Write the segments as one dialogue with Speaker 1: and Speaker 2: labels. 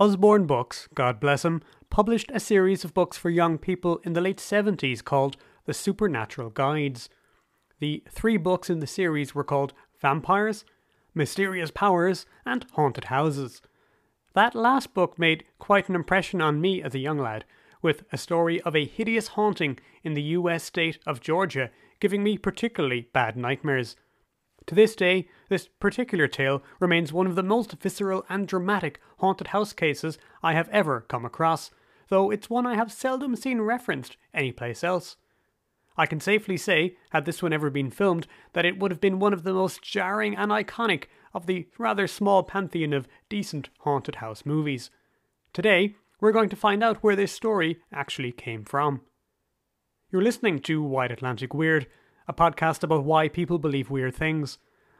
Speaker 1: Usborne Books, God bless him, published a series of books for young people in the late 70s called The Supernatural Guides. The three books in the series were called Vampires, Mysterious Powers, and Haunted Houses. That last book made quite an impression on me as a young lad, with a story of a hideous haunting in the US state of Georgia giving me particularly bad nightmares. To this day, this particular tale remains one of the most visceral and dramatic haunted house cases I have ever come across, though it's one I have seldom seen referenced anyplace else. I can safely say, had this one ever been filmed, that it would have been one of the most jarring and iconic of the rather small pantheon of decent haunted house movies. Today, we're going to find out where this story actually came from. You're listening to Wide Atlantic Weird, a podcast about why people believe weird things.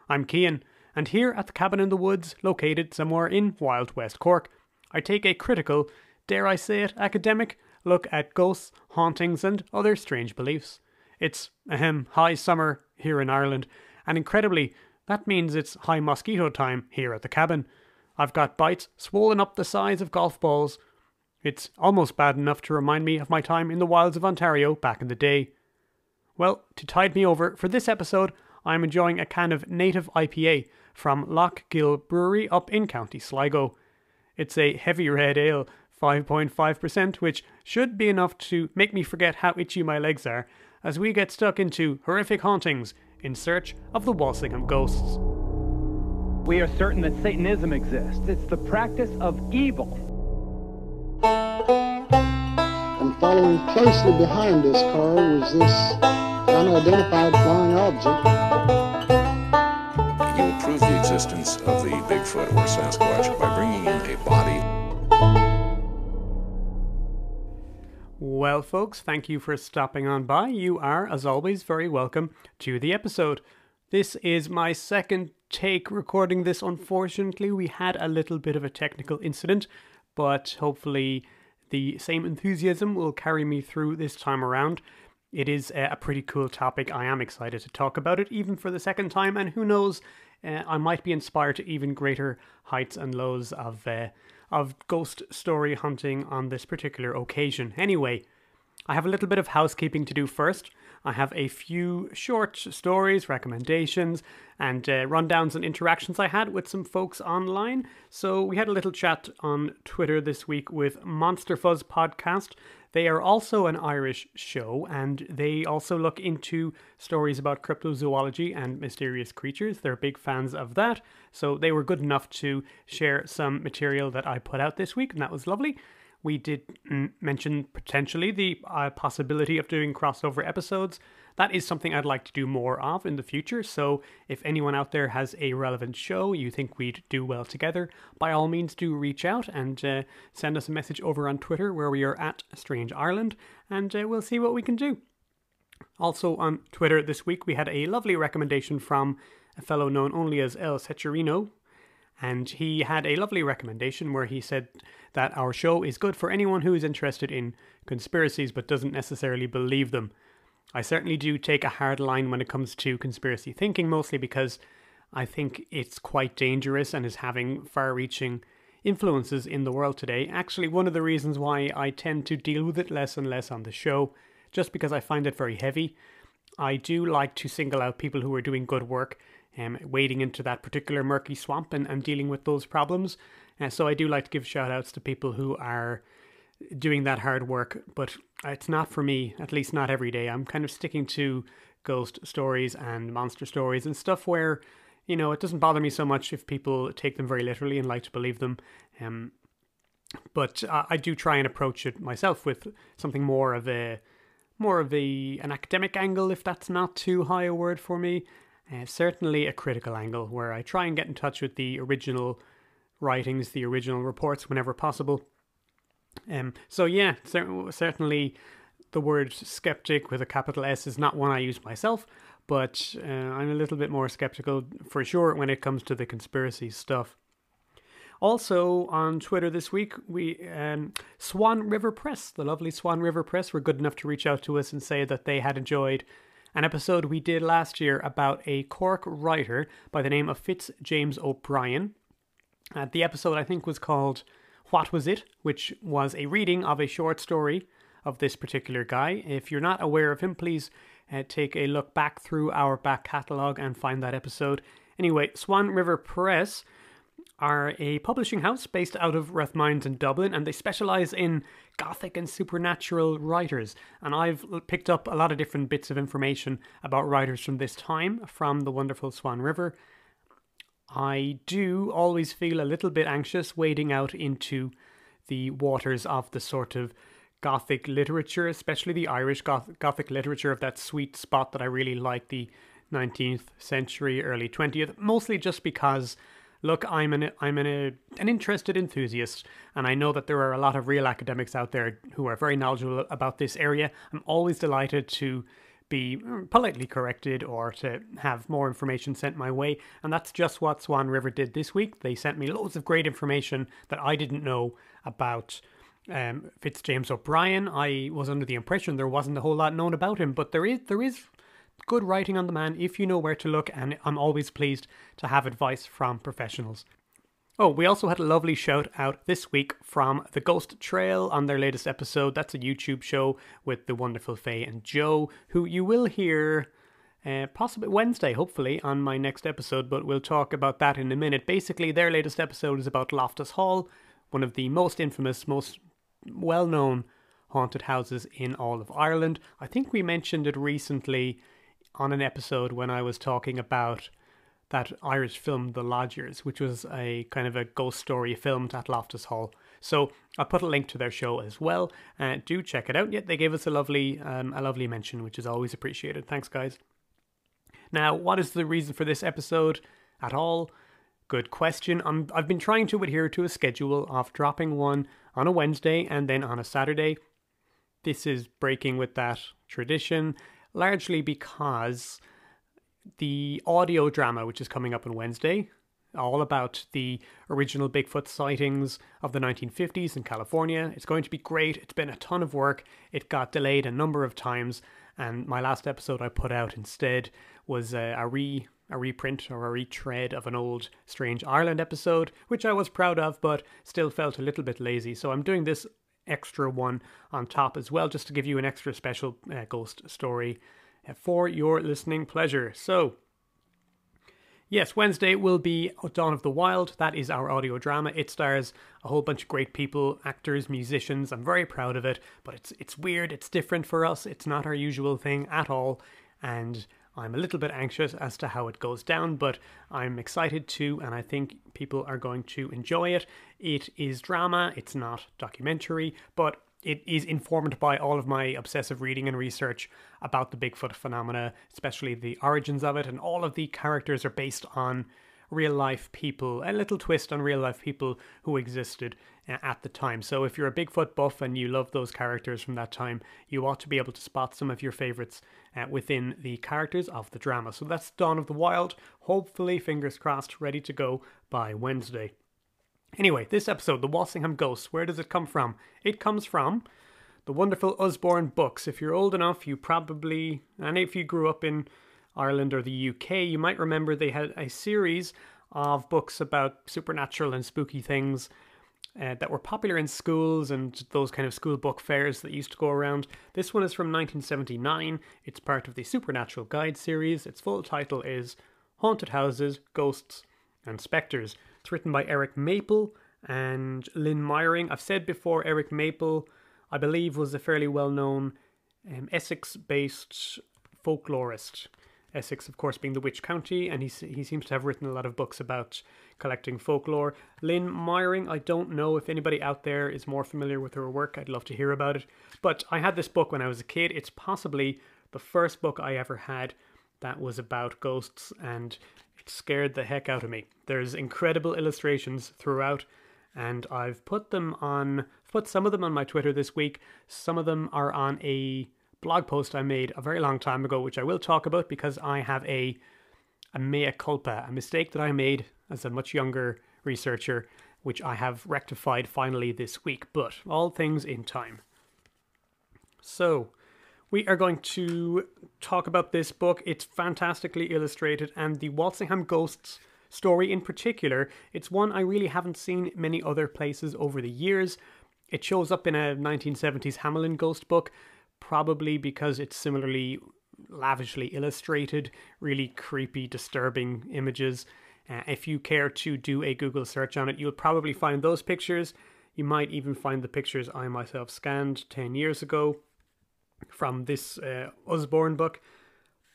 Speaker 1: I'm Cian, and here at the cabin in the woods, located somewhere in Wild West Cork, I take a critical, dare I say it, academic look at ghosts, hauntings, and other strange beliefs. It's, ahem, high summer here in Ireland, and incredibly, that means it's high mosquito time here at the cabin. I've got bites swollen up the size of golf balls. It's almost bad enough to remind me of my time in the wilds of Ontario back in the day. Well, to tide me over, for this episode, I'm enjoying a can of native IPA from Lough Gill Brewery up in County Sligo. It's a heavy red ale, 5.5%, which should be enough to make me forget how itchy my legs are as we get stuck into horrific hauntings in search of the Walsingham ghosts.
Speaker 2: We are certain that Satanism exists. It's the practice of evil.
Speaker 3: And following closely behind this car was this unidentified flying object.
Speaker 4: You will prove the existence of the Bigfoot or Sasquatch by bringing in a body.
Speaker 1: Well, folks, thank you for stopping on by. You are, as always, very welcome to the episode. This is my second take recording this. Unfortunately, we had a little bit of a technical incident, but hopefully, the same enthusiasm will carry me through this time around. It is a pretty cool topic. I am excited to talk about it, even for the second time, and who knows, uh, I might be inspired to even greater heights and lows of uh, of ghost story hunting on this particular occasion. Anyway, I have a little bit of housekeeping to do first. I have a few short stories, recommendations, and uh, rundowns and interactions I had with some folks online. So we had a little chat on Twitter this week with Monster Fuzz Podcast. They are also an Irish show, and they also look into stories about cryptozoology and mysterious creatures. They're big fans of that, so they were good enough to share some material that I put out this week, and that was lovely. We did mention potentially the uh, possibility of doing crossover episodes. That is something I'd like to do more of in the future. So, if anyone out there has a relevant show you think we'd do well together, by all means do reach out and uh, send us a message over on Twitter where we are at Strange Ireland, and uh, we'll see what we can do. Also on Twitter this week, we had a lovely recommendation from a fellow known only as El Secherino, and he had a lovely recommendation where he said that our show is good for anyone who is interested in conspiracies but doesn't necessarily believe them. I certainly do take a hard line when it comes to conspiracy thinking, mostly because I think it's quite dangerous and is having far reaching influences in the world today. Actually, one of the reasons why I tend to deal with it less and less on the show, just because I find it very heavy. I do like to single out people who are doing good work um, wading into that particular murky swamp and, and dealing with those problems. Uh, so I do like to give shout outs to people who are doing that hard work, but it's not for me, at least not every day. I'm kind of sticking to ghost stories and monster stories and stuff where, you know, it doesn't bother me so much if people take them very literally and like to believe them. Um, but I do try and approach it myself with something more of a more of a an academic angle, if that's not too high a word for me. Uh, certainly a critical angle where I try and get in touch with the original writings, the original reports whenever possible. Um, so yeah, cer- certainly the word skeptic with a capital S is not one I use myself, but uh, I'm a little bit more skeptical for sure when it comes to the conspiracy stuff. Also on Twitter this week, we um, Swan River Press, the lovely Swan River Press, were good enough to reach out to us and say that they had enjoyed an episode we did last year about a Cork writer by the name of Fitz James O'Brien. Uh, the episode, I think, was called What Was It, which was a reading of a short story of this particular guy. If you're not aware of him, please uh, take a look back through our back catalogue and find that episode. Anyway, Swan River Press are a publishing house based out of Rathmines in Dublin, and they specialise in gothic and supernatural writers. And I've picked up a lot of different bits of information about writers from this time from the wonderful Swan River. I do always feel a little bit anxious wading out into the waters of the sort of Gothic literature, especially the Irish Goth- Gothic literature of that sweet spot that I really like, the 19th century, early 20th, mostly just because look, I'm an I'm an, a, an interested enthusiast, and I know that there are a lot of real academics out there who are very knowledgeable about this area. I'm always delighted to be politely corrected or to have more information sent my way, and that's just what Swan River did this week. They sent me loads of great information that I didn't know about. Um, Fitzjames O'Brien. I was under the impression there wasn't a whole lot known about him, but there is there is good writing on the man if you know where to look, and I'm always pleased to have advice from professionals. Oh, we also had a lovely shout out this week from The Ghost Trail on their latest episode. That's a YouTube show with the wonderful Faye and Joe, who you will hear uh, possibly Wednesday, hopefully, on my next episode, but we'll talk about that in a minute. Basically, their latest episode is about Loftus Hall, one of the most infamous, most well known haunted houses in all of Ireland. I think we mentioned it recently on an episode when I was talking about that Irish film, The Lodgers, which was a kind of a ghost story filmed at Loftus Hall. So I'll put a link to their show as well. Uh, do check it out. Yet they gave us a lovely, um, a lovely mention, which is always appreciated. Thanks, guys. Now, what is the reason for this episode at all? Good question. i I've been trying to adhere to a schedule of dropping one on a Wednesday and then on a Saturday. This is breaking with that tradition largely because the audio drama, which is coming up on Wednesday, all about the original Bigfoot sightings of the 1950s in California. It's going to be great. It's been a ton of work. It got delayed a number of times, and my last episode I put out instead was a, a re a reprint or a retread of an old Strange Ireland episode, which I was proud of, but still felt a little bit lazy. So I'm doing this extra one on top as well, just to give you an extra special uh, ghost story uh, for your listening pleasure. So, yes, Wednesday will be Dawn of the Wild. That is our audio drama. It stars a whole bunch of great people, actors, musicians. I'm very proud of it, but it's it's weird. It's different for us. It's not our usual thing at all, and I'm a little bit anxious as to how it goes down, but I'm excited too, and I think people are going to enjoy it. It is drama, it's not documentary, but it is informed by all of my obsessive reading and research about the Bigfoot phenomena, especially the origins of it, and all of the characters are based on real life people, a little twist on real life people who existed at the time. So if you're a Bigfoot buff and you love those characters from that time, you ought to be able to spot some of your favorites uh, within the characters of the drama. So that's Dawn of the Wild. Hopefully, fingers crossed, ready to go by Wednesday. Anyway, this episode, The Walsingham Ghosts, where does it come from? It comes from the wonderful Usborne books. If you're old enough, you probably, and if you grew up in Ireland or the UK, you might remember they had a series of books about supernatural and spooky things uh, that were popular in schools and those kind of school book fairs that used to go around. This one is from 1979. It's part of the Supernatural Guide series. Its full title is Haunted Houses, Ghosts, and Spectres. It's written by Eric Maple and Lynn Myring. I've said before, Eric Maple, I believe, was a fairly well known um, Essex based folklorist. Essex, of course, being the witch county, and he, he seems to have written a lot of books about collecting folklore. Lynn Myring, I don't know if anybody out there is more familiar with her work. I'd love to hear about it. But I had this book when I was a kid. It's possibly the first book I ever had that was about ghosts, and it scared the heck out of me. There's incredible illustrations throughout, and I've put them on, put some of them on my Twitter this week. Some of them are on a blog post I made a very long time ago, which I will talk about because I have a a mea culpa, a mistake that I made as a much younger researcher, which I have rectified finally this week, but all things in time. So, we are going to talk about this book. It's fantastically illustrated, and the Walsingham Ghosts story in particular, it's one I really haven't seen many other places over the years. It shows up in a 1970s Hamlyn ghost book, probably because it's similarly lavishly illustrated, really creepy, disturbing images. Uh, if you care to do a Google search on it, you'll probably find those pictures. You might even find the pictures I myself scanned 10 years ago from this uh, Usborne book.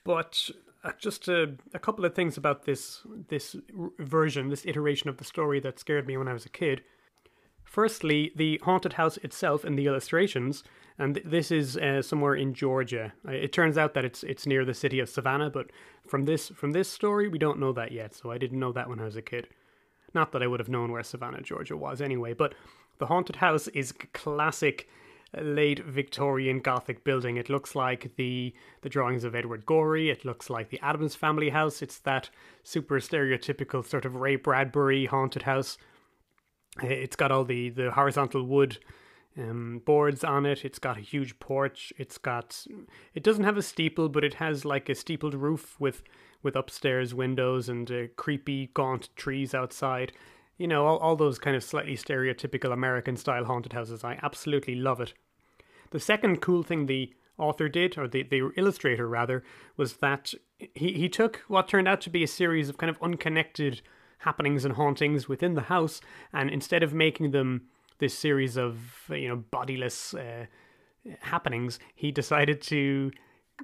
Speaker 1: But uh, just a, a, couple of things about this this version, this iteration of the story that scared me when I was a kid. Firstly, the haunted house itself and the illustrations, and this is uh, somewhere in Georgia. It turns out that it's it's near the city of Savannah, but from this from this story, we don't know that yet. So I didn't know that when I was a kid. Not that I would have known where Savannah, Georgia was anyway. But the haunted house is classic uh, late Victorian Gothic building. It looks like the the drawings of Edward Gorey. It looks like the Addams Family house. It's that super stereotypical sort of Ray Bradbury haunted house it's got all the, the horizontal wood um, boards on it. It's got a huge porch. It's got it doesn't have a steeple, but it has like a steepled roof with with upstairs windows and uh, creepy gaunt trees outside. You know, all, all those kind of slightly stereotypical American style haunted houses. I absolutely love it. The second cool thing the author did, or the, the illustrator rather, was that he, he took what turned out to be a series of kind of unconnected happenings and hauntings within the house, and instead of making them this series of you know bodiless uh, happenings, he decided to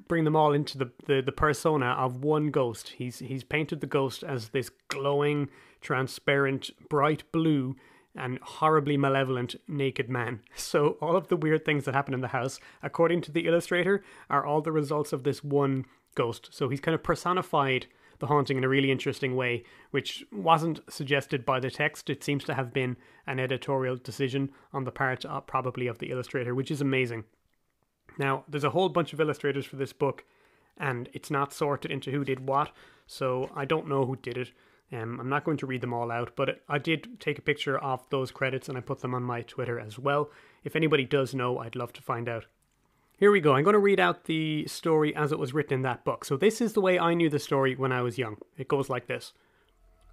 Speaker 1: bring them all into the, the, the persona of one ghost. He's he's painted the ghost as this glowing, transparent, bright blue and horribly malevolent naked man. So all of the weird things that happen in the house, according to the illustrator, are all the results of this one ghost. So he's kind of personified the haunting in a really interesting way, which wasn't suggested by the text. It seems to have been an editorial decision on the part, uh, probably, of the illustrator, which is amazing. Now, there's a whole bunch of illustrators for this book, and it's not sorted into who did what, so I don't know who did it. Um, I'm not going to read them all out, but I did take a picture of those credits and I put them on my Twitter as well. If anybody does know, I'd love to find out. Here we go. I'm going to read out the story as it was written in that book. So, this is the way I knew the story when I was young. It goes like this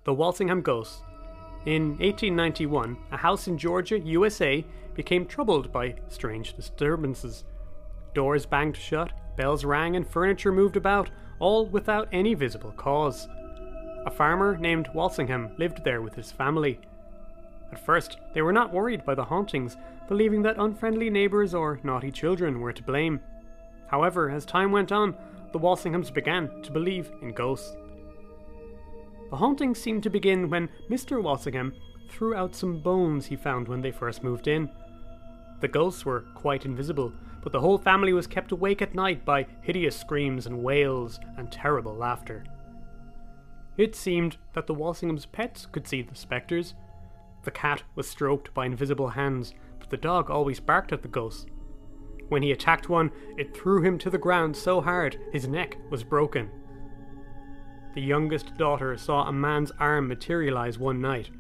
Speaker 1: The Walsingham Ghosts. In 1891, a house in Georgia, USA, became troubled by strange disturbances. Doors banged shut, bells rang, and furniture moved about, all without any visible cause. A farmer named Walsingham lived there with his family. At first, they were not worried by the hauntings, believing that unfriendly neighbours or naughty children were to blame. However, as time went on, the Walsinghams began to believe in ghosts. The hauntings seemed to begin when Mr. Walsingham threw out some bones he found when they first moved in. The ghosts were quite invisible, but the whole family was kept awake at night by hideous screams and wails and terrible laughter. It seemed that the Walsingham's pets could see the spectres, the cat was stroked by invisible hands, but the dog always barked at the ghosts. When he attacked one, it threw him to the ground so hard his neck was broken. The youngest daughter saw a man's arm materialize one night.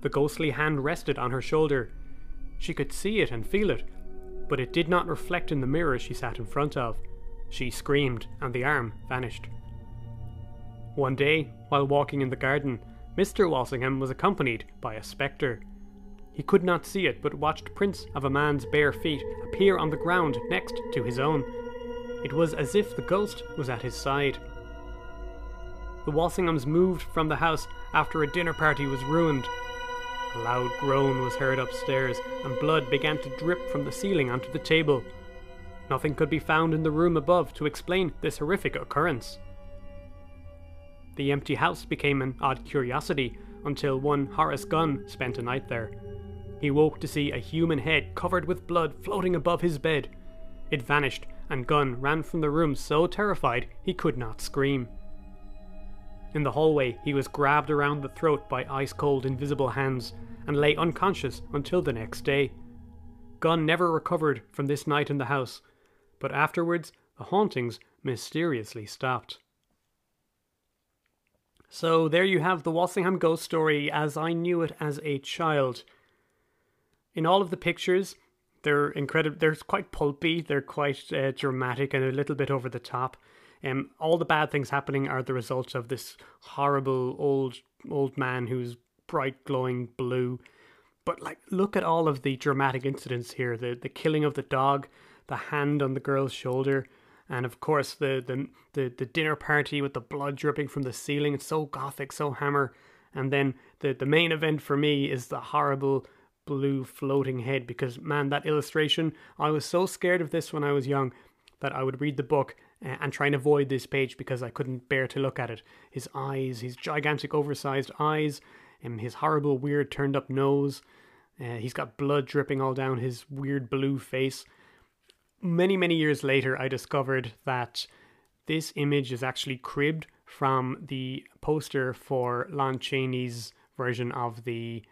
Speaker 1: The ghostly hand rested on her shoulder. She could see it and feel it, but it did not reflect in the mirror she sat in front of. She screamed, and the arm vanished. One day, while walking in the garden, Mr. Walsingham was accompanied by a spectre. He could not see it, but watched prints of a man's bare feet appear on the ground next to his own. It was as if the ghost was at his side. The Walsinghams moved from the house after a dinner party was ruined. A loud groan was heard upstairs, and blood began to drip from the ceiling onto the table. Nothing could be found in the room above to explain this horrific occurrence. The empty house became an odd curiosity until one Horace Gunn spent a night there. He woke to see a human head covered with blood floating above his bed. It vanished, and Gunn ran from the room so terrified he could not scream. In the hallway, he was grabbed around the throat by ice cold, invisible hands and lay unconscious until the next day. Gunn never recovered from this night in the house, but afterwards the hauntings mysteriously stopped. So there you have the Walsingham ghost story as I knew it as a child. In all of the pictures, they're incredible. They're quite pulpy. They're quite uh, dramatic and a little bit over the top. Um, all the bad things happening are the result of this horrible old old man who's bright glowing blue. But like look at all of the dramatic incidents here, the the killing of the dog, the hand on the girl's shoulder, and of course the the the, the dinner party with the blood dripping from the ceiling. It's so gothic, so hammer. And then the the main event for me is the horrible blue floating head because man that illustration I was so scared of this when I was young that I would read the book uh, and try and avoid this page because I couldn't bear to look at it. His eyes, his gigantic oversized eyes, and his horrible weird turned up nose. Uh, he's got blood dripping all down his weird blue face. Many, many years later, I discovered that this image is actually cribbed from the poster for Lon Chaney's version of the,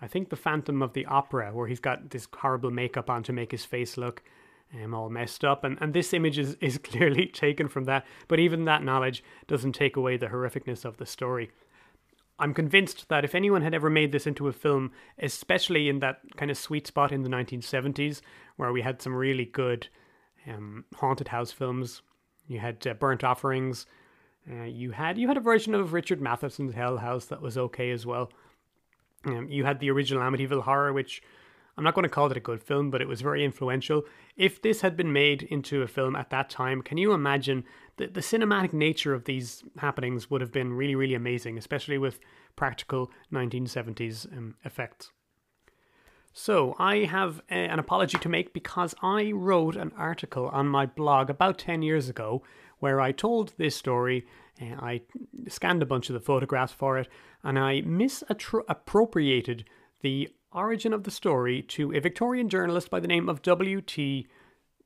Speaker 1: I think, the Phantom of the Opera, where he's got this horrible makeup on to make his face look um, all messed up. And, and this image is, is clearly taken from that, but even that knowledge doesn't take away the horrificness of the story. I'm convinced that if anyone had ever made this into a film, especially in that kind of sweet spot in the 1970s, where we had some really good um, haunted house films, you had uh, Burnt Offerings, uh, you had you had a version of Richard Matheson's Hell House that was okay as well. Um, you had the original Amityville Horror, which I'm not going to call it a good film, but it was very influential. If this had been made into a film at that time, can you imagine the, the cinematic nature of these happenings would have been really, really amazing, especially with practical 1970s um, effects. So, I have a, an apology to make because I wrote an article on my blog about 10 years ago where I told this story. I scanned a bunch of the photographs for it and I misappropriated the origin of the story to a Victorian journalist by the name of W.T.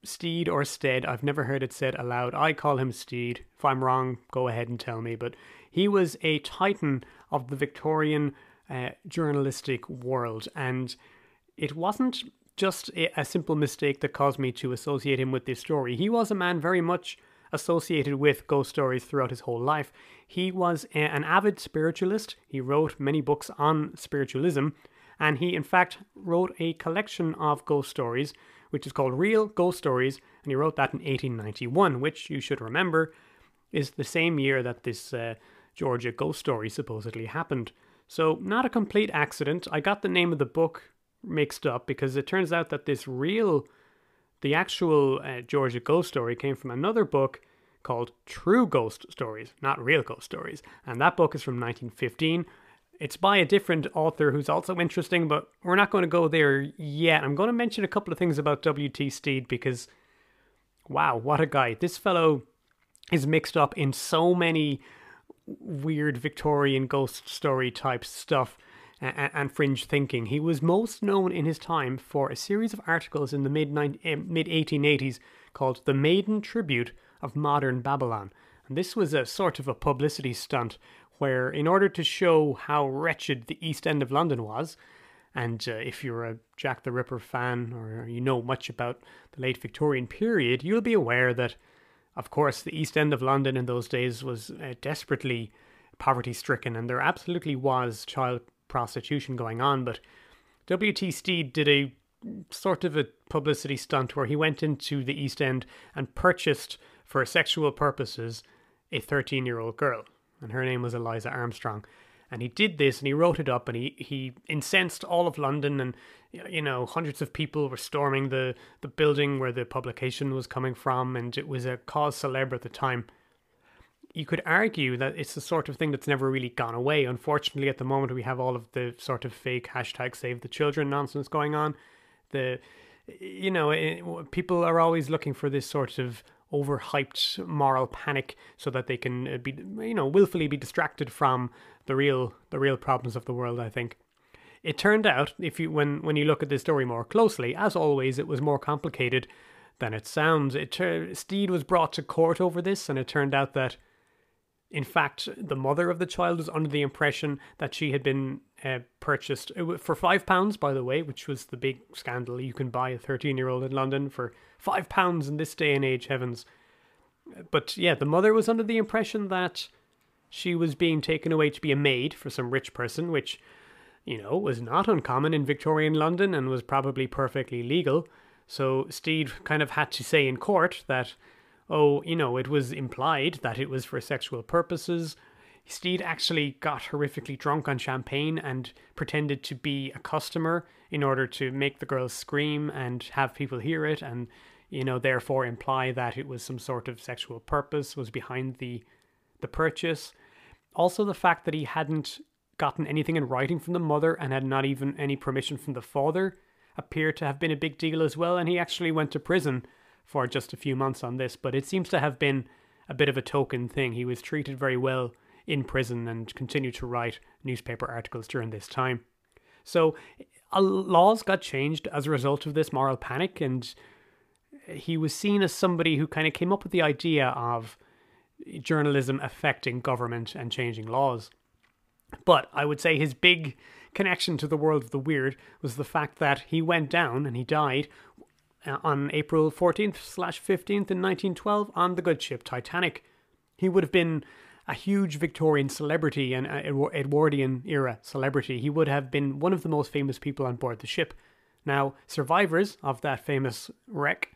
Speaker 1: Steed or Stead. I've never heard it said aloud. I call him Steed. If I'm wrong, go ahead and tell me. But he was a titan of the Victorian uh, journalistic world, and it wasn't just a, a simple mistake that caused me to associate him with this story. He was a man very much associated with ghost stories throughout his whole life. He was a, an avid spiritualist. He wrote many books on spiritualism, and he, in fact, wrote a collection of ghost stories, which is called Real Ghost Stories, and he wrote that in 1891, which you should remember is the same year that this uh, Georgia ghost story supposedly happened. So, not a complete accident. I got the name of the book mixed up because it turns out that this real, the actual uh, Georgia ghost story came from another book called True Ghost Stories, not Real Ghost Stories. And that book is from 1915, it's by a different author who's also interesting, but we're not going to go there yet. I'm going to mention a couple of things about W.T. Steed because, wow, what a guy. This fellow is mixed up in so many weird Victorian ghost story type stuff and, and fringe thinking. He was most known in his time for a series of articles in the mid eh, mid 1880s called "The Maiden Tribute of Modern Babylon." And this was a sort of a publicity stunt where, in order to show how wretched the East End of London was, and uh, if you're a Jack the Ripper fan or you know much about the late Victorian period, you'll be aware that, of course, the East End of London in those days was uh, desperately poverty stricken and there absolutely was child prostitution going on. But W.T. Steed did a sort of a publicity stunt where he went into the East End and purchased, for sexual purposes, a 13 year old girl and her name was Eliza Armstrong. And he did this and he wrote it up and he, he incensed all of London and you know hundreds of people were storming the, the building where the publication was coming from and it was a cause celebre at the time. You could argue that it's the sort of thing that's never really gone away. Unfortunately, at the moment we have all of the sort of fake hashtag save the children nonsense going on. The you know it, people are always looking for this sort of overhyped moral panic so that they can uh, be you know willfully be distracted from the real the real problems of the world i think it turned out if you when when you look at this story more closely as always it was more complicated than it sounds it steed was brought to court over this and it turned out that in fact, the mother of the child was under the impression that she had been uh, purchased uh, for five pounds, by the way, which was the big scandal. You can buy a 13 year old in London for five pounds in this day and age, heavens. But yeah, the mother was under the impression that she was being taken away to be a maid for some rich person, which, you know, was not uncommon in Victorian London and was probably perfectly legal. So Steed kind of had to say in court that oh, you know, it was implied that it was for sexual purposes. Steed actually got horrifically drunk on champagne and pretended to be a customer in order to make the girls scream and have people hear it and you know therefore imply that it was some sort of sexual purpose was behind the the purchase also the fact that he hadn't gotten anything in writing from the mother and had not even any permission from the father appeared to have been a big deal as well and he actually went to prison for just a few months on this but it seems to have been a bit of a token thing he was treated very well in prison and continued to write newspaper articles during this time so uh, laws got changed as a result of this moral panic, and he was seen as somebody who kind of came up with the idea of journalism affecting government and changing laws. But I would say his big connection to the world of the weird was the fact that he went down and he died on April 14th slash 15th in 1912 on the good ship Titanic. He would have been a huge Victorian celebrity and Edwardian era celebrity. He would have been one of the most famous people on board the ship. Now, survivors of that famous wreck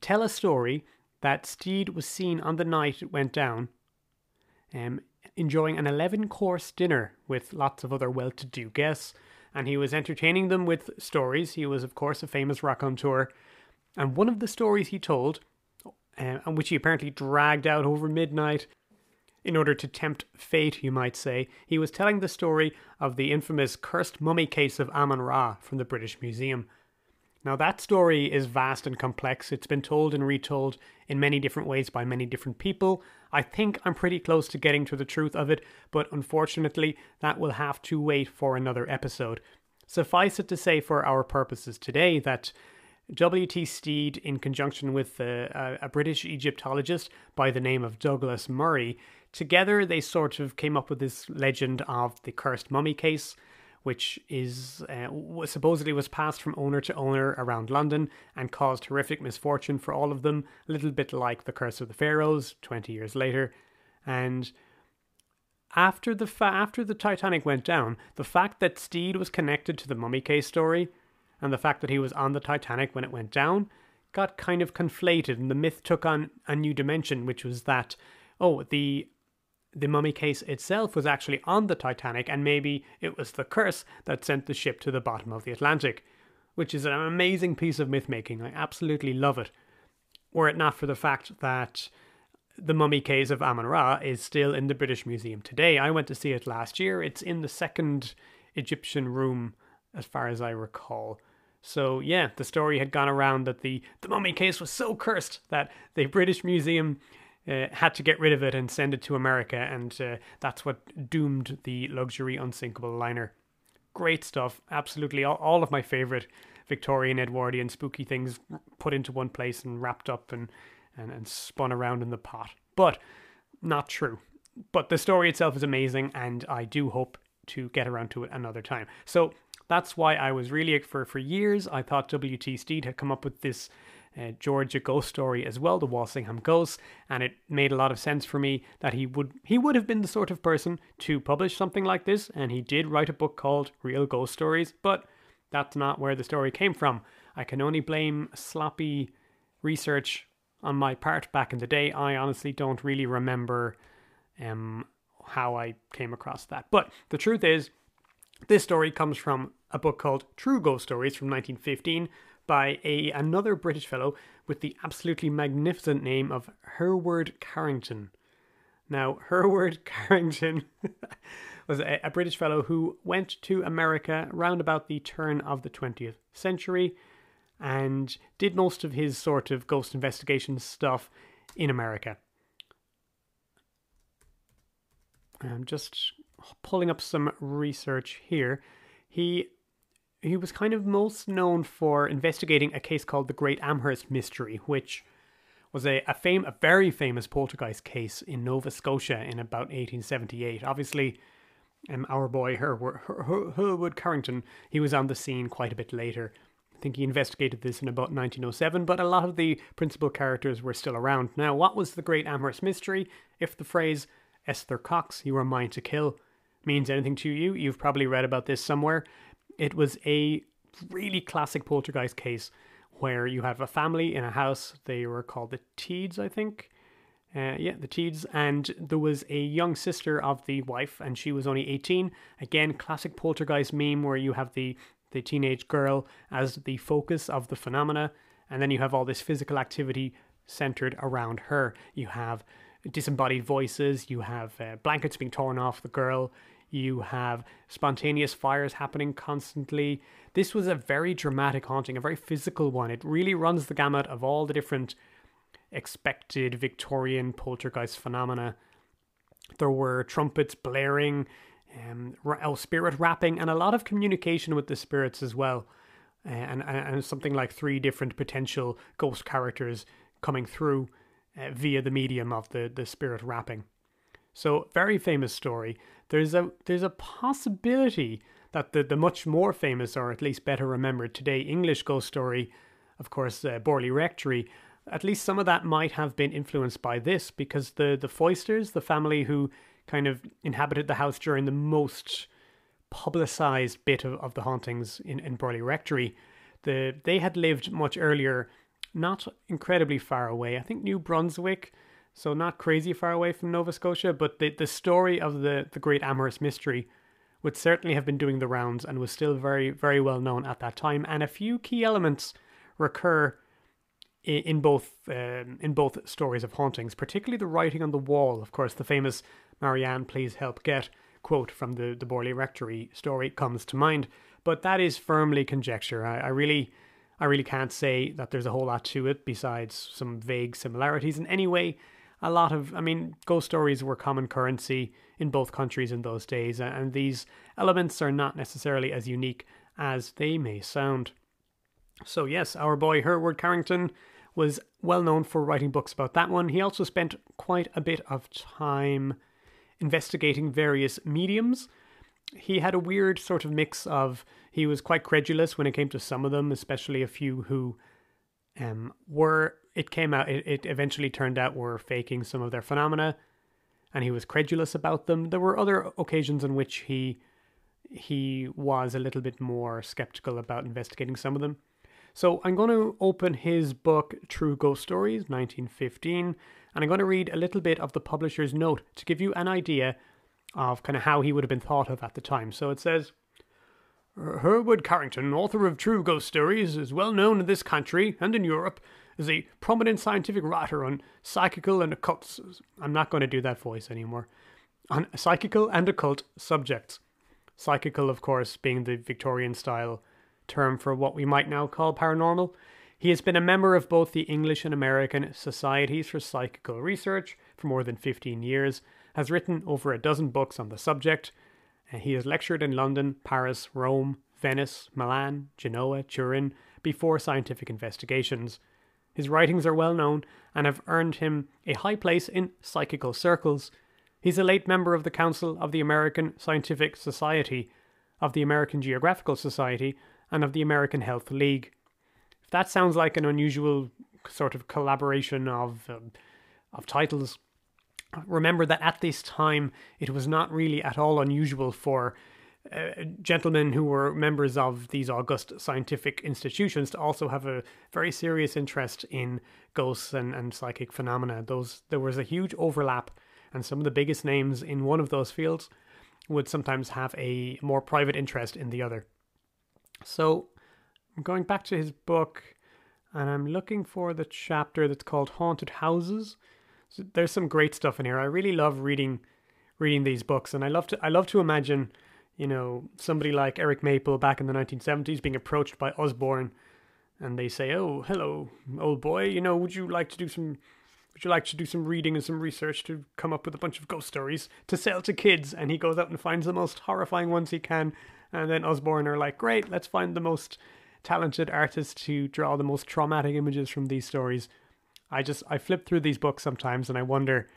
Speaker 1: tell a story that Steed was seen on the night it went down, um, enjoying an 11 course dinner with lots of other well to do guests, and he was entertaining them with stories. He was, of course, a famous raconteur. And one of the stories he told, uh, and which he apparently dragged out over midnight, in order to tempt fate, you might say, he was telling the story of the infamous cursed mummy case of Amun Ra from the British Museum. Now, that story is vast and complex. It's been told and retold in many different ways by many different people. I think I'm pretty close to getting to the truth of it, but unfortunately, that will have to wait for another episode. Suffice it to say, for our purposes today, that W.T. Steed, in conjunction with uh, a British Egyptologist by the name of Douglas Murray, Together, they sort of came up with this legend of the cursed mummy case, which is uh, supposedly was passed from owner to owner around London and caused horrific misfortune for all of them, a little bit like the curse of the pharaohs 20 years later. And after the fa- after the Titanic went down, the fact that Steed was connected to the mummy case story and the fact that he was on the Titanic when it went down got kind of conflated and the myth took on a new dimension which was that oh the the mummy case itself was actually on the Titanic, and maybe it was the curse that sent the ship to the bottom of the Atlantic, which is an amazing piece of myth making. I absolutely love it. Were it not for the fact that the mummy case of Amun Ra is still in the British Museum today. I went to see it last year. It's in the second Egyptian room, as far as I recall. So yeah, the story had gone around that the, the mummy case was so cursed that the British Museum uh, had to get rid of it and send it to America, and uh, that's what doomed the luxury unsinkable liner. Great stuff, absolutely. All, all of my favorite Victorian, Edwardian, spooky things put into one place and wrapped up and, and, and spun around in the pot. But not true. But the story itself is amazing, and I do hope to get around to it another time. So that's why I was really for for years I thought W.T. Steed had come up with this uh, Georgia ghost story as well, the Walsingham Ghosts, and it made a lot of sense for me that he would he would have been the sort of person to publish something like this, and he did write a book called Real Ghost Stories, but that's not where the story came from. I can only blame sloppy research on my part back in the day. I honestly don't really remember um, how I came across that. But the truth is, this story comes from a book called True Ghost Stories from 1915 by a another British fellow with the absolutely magnificent name of Hereward Carrington. Now, Hereward Carrington was a, a, British fellow who went to America around about the turn of the 20th century and did most of his sort of ghost investigation stuff in America. I'm just pulling up some research here. He he was kind of most known for investigating a case called the Great Amherst Mystery, which was a, a, fame, a very famous poltergeist case in Nova Scotia in about 1878. Obviously, um, our boy Hereward, Carrington, he was on the scene quite a bit later. I think he investigated this in about 1907, but a lot of the principal characters were still around. Now, what was the Great Amherst Mystery? If the phrase Esther Cox, you are mine to kill, means anything to you, you've probably read about this somewhere. It was a really classic poltergeist case where you have a family in a house. They were called the Teeds, I think. Uh, yeah, the Teeds, and there was a young sister of the wife, and she was only 18. Again, classic poltergeist meme where you have the, the teenage girl as the focus of the phenomena, and then you have all this physical activity centered around her. You have disembodied voices, you have uh, blankets being torn off the girl, you have spontaneous fires happening constantly. This was a very dramatic haunting, a very physical one. It really runs the gamut of all the different expected Victorian poltergeist phenomena. There were trumpets blaring, um, oh, spirit rapping, and a lot of communication with the spirits as well. And, and something like three different potential ghost characters coming through uh, via the medium of the, the spirit rapping. So, very famous story. There's a there's a possibility that the, the much more famous, or at least better remembered today, English ghost story, of course, uh, Borley Rectory, at least some of that might have been influenced by this because the the Foysters, the family who kind of inhabited the house during the most publicized bit of, of the hauntings in, in Borley Rectory, the they had lived much earlier, not incredibly far away. I think New Brunswick, so not crazy far away from Nova Scotia, but the, the story of the, the Great Amherst Mystery would certainly have been doing the rounds and was still very, very well known at that time. And a few key elements recur in, in both um, in both stories of hauntings, particularly the writing on the wall. Of course, the famous Marianne, please help get quote from the, the Borley Rectory story comes to mind. But that is firmly conjecture. I, I really I really can't say that there's a whole lot to it besides some vague similarities. And anyway, a lot of, I mean, ghost stories were common currency in both countries in those days, and these elements are not necessarily as unique as they may sound. So, yes, our boy Hereward Carrington was well known for writing books about that one. He also spent quite a bit of time investigating various mediums. He had a weird sort of mix of he was quite credulous when it came to some of them, especially a few who um, were it came out it, it eventually turned out were faking some of their phenomena and he was credulous about them. There were other occasions in which he he was a little bit more skeptical about investigating some of them. So I'm going to open his book, True Ghost Stories, 1915, and I'm going to read a little bit of the publisher's note to give you an idea of kind of how he would have been thought of at the time. So it says, Hereward Carrington, author of True Ghost Stories, is well known in this country and in Europe as a prominent scientific writer on psychical and occult. I'm not going to do that voice anymore. On psychical and occult subjects. Psychical, of course, being the Victorian style term for what we might now call paranormal. He has been a member of both the English and American Societies for Psychical Research for more than 15 years, has written over a dozen books on the subject, and he has lectured in London, Paris, Rome, Venice, Milan, Genoa, Turin before scientific investigations. His writings are well known and have earned him a high place in psychical circles. He's a late member of the Council of the American Scientific Society, of the American Geographical Society, and of the American Health League. If that sounds like an unusual sort of collaboration of um, of titles, remember that at this time it was not really at all unusual for gentlemen who were members of these august scientific institutions to also have a very serious interest in ghosts and, and psychic phenomena. Those there was a huge overlap, and some of the biggest names in one of those fields would sometimes have a more private interest in the other. So I'm going back to his book and I'm looking for the chapter that's called Haunted Houses. So there's some great stuff in here. I really love reading reading these books and I love to I love to imagine, you know, somebody like Eric Maple back in the 1970s being approached by Usborne and they say, "Oh, hello, old boy, you know, would you like to do some would you like to do some reading and some research to come up with a bunch of ghost stories to sell to kids?" And he goes out and finds the most horrifying ones he can and then Usborne are like, great, let's find the most talented artist to draw the most traumatic images from these stories. I just I flip through these books sometimes and I wonder,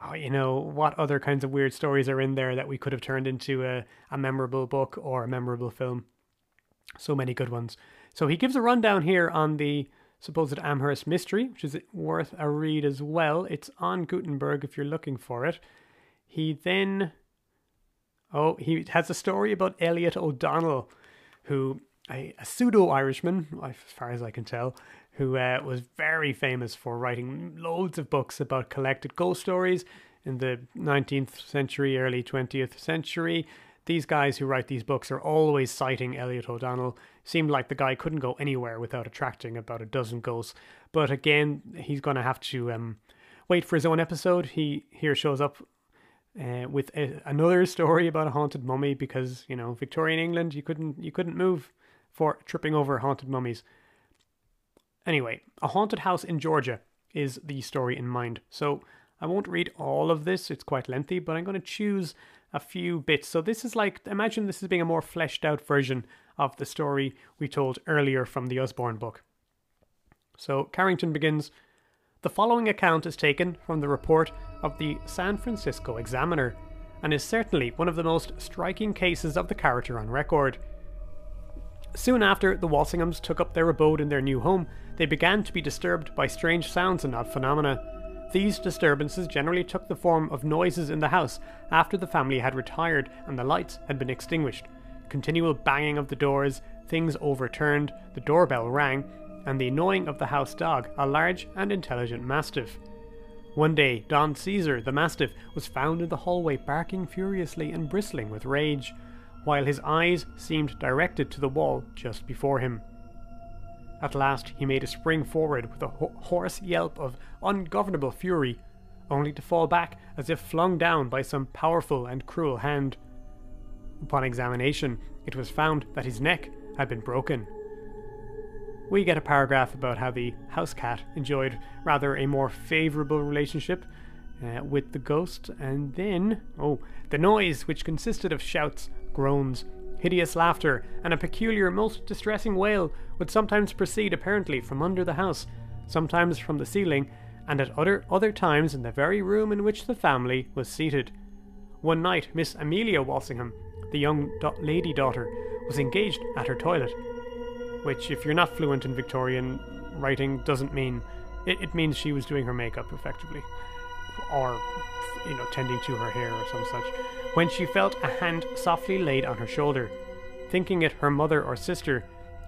Speaker 1: oh, you know, what other kinds of weird stories are in there that we could have turned into a, a memorable book or a memorable film. So many good ones. So he gives a rundown here on the supposed Amherst mystery, which is worth a read as well. It's on Gutenberg if you're looking for it. He then Oh, he has a story about Elliot O'Donnell, who a, a pseudo Irishman, as far as I can tell, who uh, was very famous for writing loads of books about collected ghost stories in the 19th century, early 20th century. These guys who write these books are always citing Elliot O'Donnell. Seemed like the guy couldn't go anywhere without attracting about a dozen ghosts. But again, he's going to have to um, wait for his own episode. He here shows up uh, with a, another story about a haunted mummy because you know Victorian England you couldn't you couldn't move for tripping over haunted mummies. Anyway, a haunted house in Georgia is the story in mind. So I won't read all of this; it's quite lengthy, but I'm going to choose a few bits. So this is like imagine this as being a more fleshed out version of the story we told earlier from the Usborne book. So Carrington begins. The following account is taken from the report of the San Francisco Examiner and is certainly one of the most striking cases of the character on record. Soon after the Walsinghams took up their abode in their new home, they began to be disturbed by strange sounds and odd phenomena. These disturbances generally took the form of noises in the house after the family had retired and the lights had been extinguished. Continual banging of the doors, things overturned, the doorbell rang, and the annoying of the house dog, a large and intelligent mastiff. One day, Don Caesar, the mastiff, was found in the hallway barking furiously and bristling with rage, while his eyes seemed directed to the wall just before him. At last, he made a spring forward with a ho- hoarse yelp of ungovernable fury, only to fall back as if flung down by some powerful and cruel hand. Upon examination, it was found that his neck had been broken. We get a paragraph about how the house cat enjoyed rather a more favourable relationship uh, with the ghost, and then, oh, the noise, which consisted of shouts, groans, hideous laughter, and a peculiar, most distressing wail, would sometimes proceed apparently from under the house, sometimes from the ceiling, and at other other times in the very room in which the family was seated. One night, Miss Amelia Walsingham, the young do- lady daughter, was engaged at her toilet, which, if you're not fluent in Victorian writing, doesn't mean it, it means she was doing her makeup effectively, or you know, tending to her hair or some such. When she felt a hand softly laid on her shoulder, thinking it her mother or sister,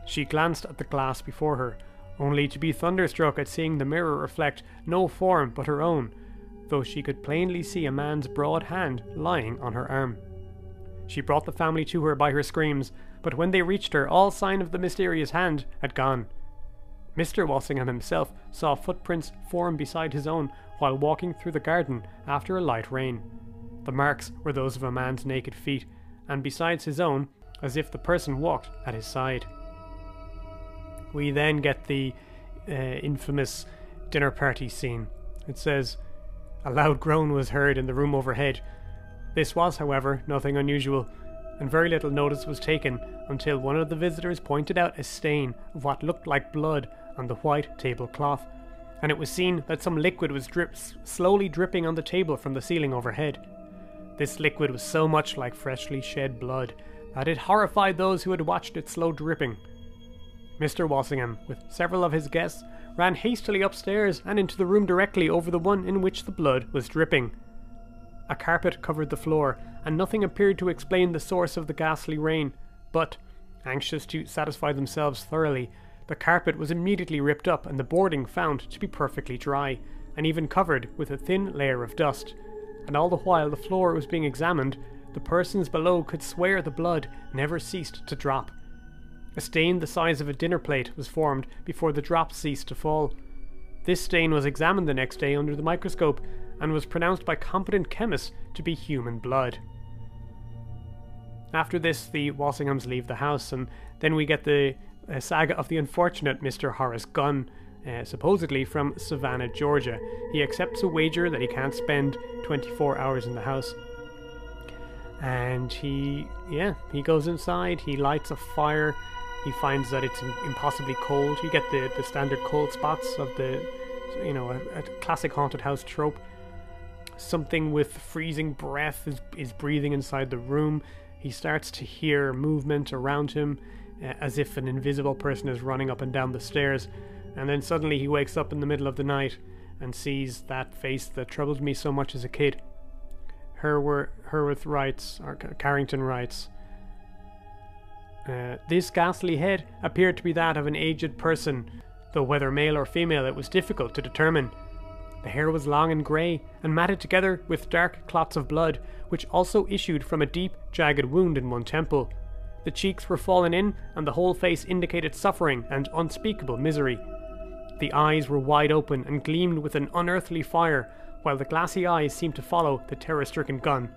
Speaker 1: she glanced at the glass before her, only to be thunderstruck at seeing the mirror reflect no form but her own, though she could plainly see a man's broad hand lying on her arm. She brought the family to her by her screams, but when they reached her, all sign of the mysterious hand had gone. Mr. Walsingham himself saw footprints form beside his own while walking through the garden after a light rain. The marks were those of a man's naked feet, and besides his own, as if the person walked at his side. We then get the uh, infamous dinner party scene. It says, A loud groan was heard in the room overhead. This was, however, nothing unusual, and very little notice was taken until one of the visitors pointed out a stain of what looked like blood on the white tablecloth, and it was seen that some liquid was drip- slowly dripping on the table from the ceiling overhead. This liquid was so much like freshly shed blood that it horrified those who had watched its slow dripping. Mr. Walsingham, with several of his guests, ran hastily upstairs and into the room directly over the one in which the blood was dripping. A carpet covered the floor, and nothing appeared to explain the source of the ghastly rain, but, anxious to satisfy themselves thoroughly, the carpet was immediately ripped up and the boarding found to be perfectly dry, and even covered with a thin layer of dust. And all the while the floor was being examined, the persons below could swear the blood never ceased to drop. A stain the size of a dinner plate was formed before the drops ceased to fall. This stain was examined the next day under the microscope and was pronounced by competent chemists to be human blood. After this, the Walsinghams leave the house, and then we get the uh, saga of the unfortunate Mr. Horace Gunn, uh, supposedly from Savannah, Georgia. He accepts a wager that he can't spend 24 hours in the house. And he, yeah, he goes inside, he lights a fire, he finds that it's impossibly cold. You get the, the standard cold spots of the, you know, a, a classic haunted house trope. Something with freezing breath is, is breathing inside the room. He starts to hear movement around him as if an invisible person is running up and down the stairs. And then suddenly he wakes up in the middle of the night and sees that face that troubled me so much as a kid. Hereward, writes, or Carrington writes, Uh, this ghastly head appeared to be that of an aged person, though whether male or female it was difficult to determine. The hair was long and grey, and matted together with dark clots of blood, which also issued from a deep, jagged wound in one temple. The cheeks were fallen in, and the whole face indicated suffering and unspeakable misery. The eyes were wide open and gleamed with an unearthly fire, while the glassy eyes seemed to follow the terror stricken Gunn.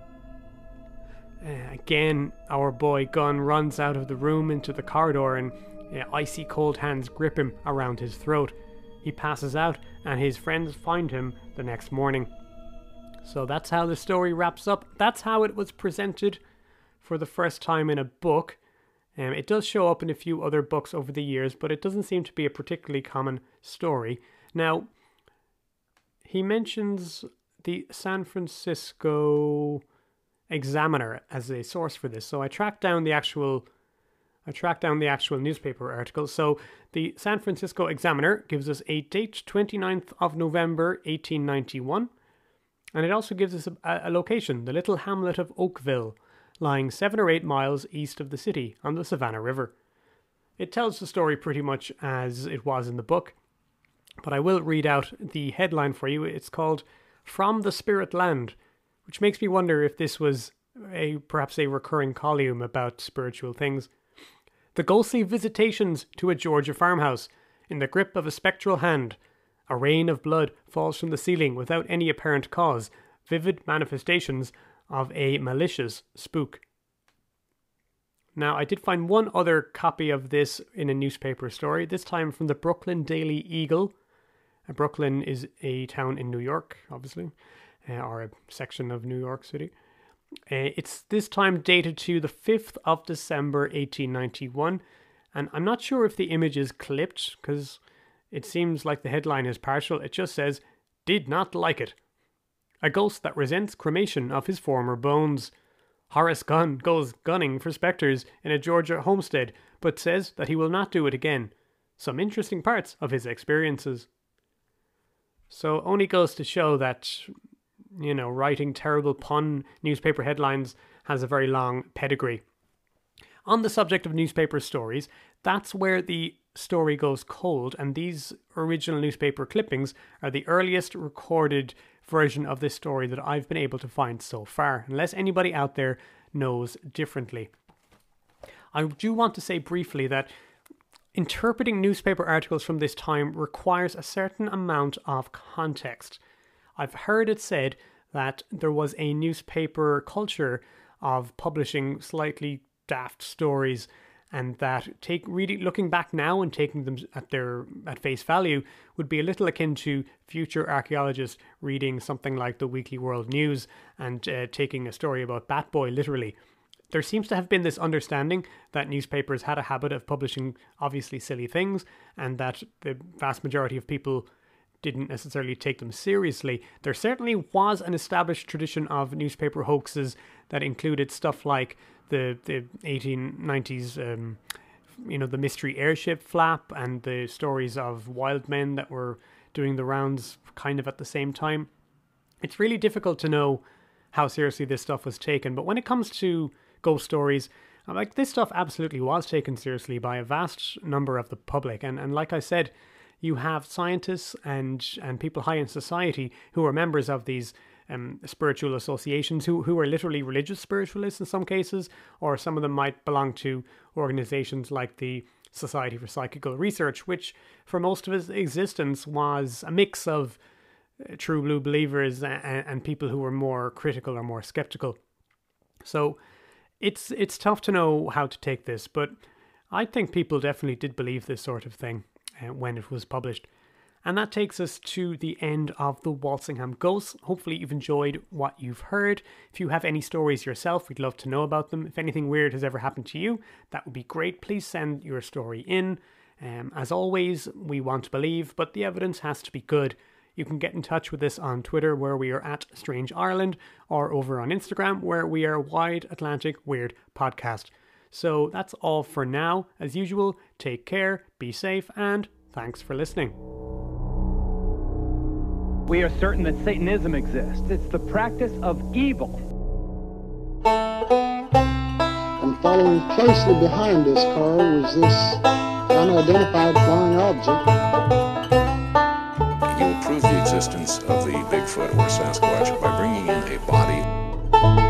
Speaker 1: Uh, again, our boy Gunn runs out of the room into the corridor, and uh, icy cold hands grip him around his throat. He passes out, and his friends find him the next morning. So that's how the story wraps up. That's how it was presented for the first time in a book. Um, it does show up in a few other books over the years, but it doesn't seem to be a particularly common story. Now, he mentions the San Francisco Examiner as a source for this. So I tracked down the actual I tracked down the actual newspaper article. So the San Francisco Examiner gives us a date 29th of November 1891 and it also gives us a, a location, the little hamlet of Oakville, lying 7 or 8 miles east of the city on the Savannah River. It tells the story pretty much as it was in the book, but I will read out the headline for you. It's called From the Spirit Land which makes me wonder if this was a perhaps a recurring column about spiritual things. The ghostly visitations to a Georgia farmhouse, in the grip of a spectral hand. A rain of blood falls from the ceiling without any apparent cause, vivid manifestations of a malicious spook. Now, I did find one other copy of this in a newspaper story, this time from the Brooklyn Daily Eagle. Brooklyn is a town in New York, obviously uh, or a section of New York City. Uh, it's this time dated to the 5th of December 1891, and I'm not sure if the image is clipped because it seems like the headline is partial. It just says, Did not like it. A ghost that resents cremation of his former bones. Horace Gunn goes gunning for spectres in a Georgia homestead, but says that he will not do it again. Some interesting parts of his experiences. So only goes to show that you know, writing terrible pun newspaper headlines has a very long pedigree. On the subject of newspaper stories, that's where the story goes cold, and these original newspaper clippings are the earliest recorded version of this story that I've been able to find so far, unless anybody out there knows differently. I do want to say briefly that interpreting newspaper articles from this time requires a certain amount of context. I've heard it said that there was a newspaper culture of publishing slightly daft stories and that take really looking back now and taking them at their at face value would be a little akin to future archaeologists reading something like the Weekly World News and uh, taking a story about Bat Boy literally. There seems to have been this understanding that newspapers had a habit of publishing obviously silly things, and that the vast majority of people didn't necessarily take them seriously. There certainly was an established tradition of newspaper hoaxes that included stuff like the the 1890s, um, you know, the mystery airship flap and the stories of wild men that were doing the rounds kind of at the same time. It's really difficult to know how seriously this stuff was taken, but when it comes to ghost stories, like this stuff absolutely was taken seriously by a vast number of the public, and and like I said you have scientists and and people high in society who are members of these um, spiritual associations who, who are literally religious spiritualists in some cases, or some of them might belong to organizations like the Society for Psychical Research, which for most of its existence was a mix of uh, true blue believers and, and people who were more critical or more skeptical. So it's it's tough to know how to take this, but I think people definitely did believe this sort of thing uh, when it was published. And that takes us to the end of the Walsingham Ghosts. Hopefully, you've enjoyed what you've heard. If you have any stories yourself, we'd love to know about them. If anything weird has ever happened to you, that would be great. Please send your story in. Um, as always, we want to believe, but the evidence has to be good. You can get in touch with us on Twitter, where we are at Strange Ireland, or over on Instagram, where we are Wide Atlantic Weird Podcast. So that's all for now. As usual, take care, be safe, and thanks for listening.
Speaker 2: We are certain that Satanism exists. It's the practice of evil.
Speaker 3: And following closely behind this car was this unidentified flying object.
Speaker 4: You will prove the existence of the Bigfoot or Sasquatch by bringing in a body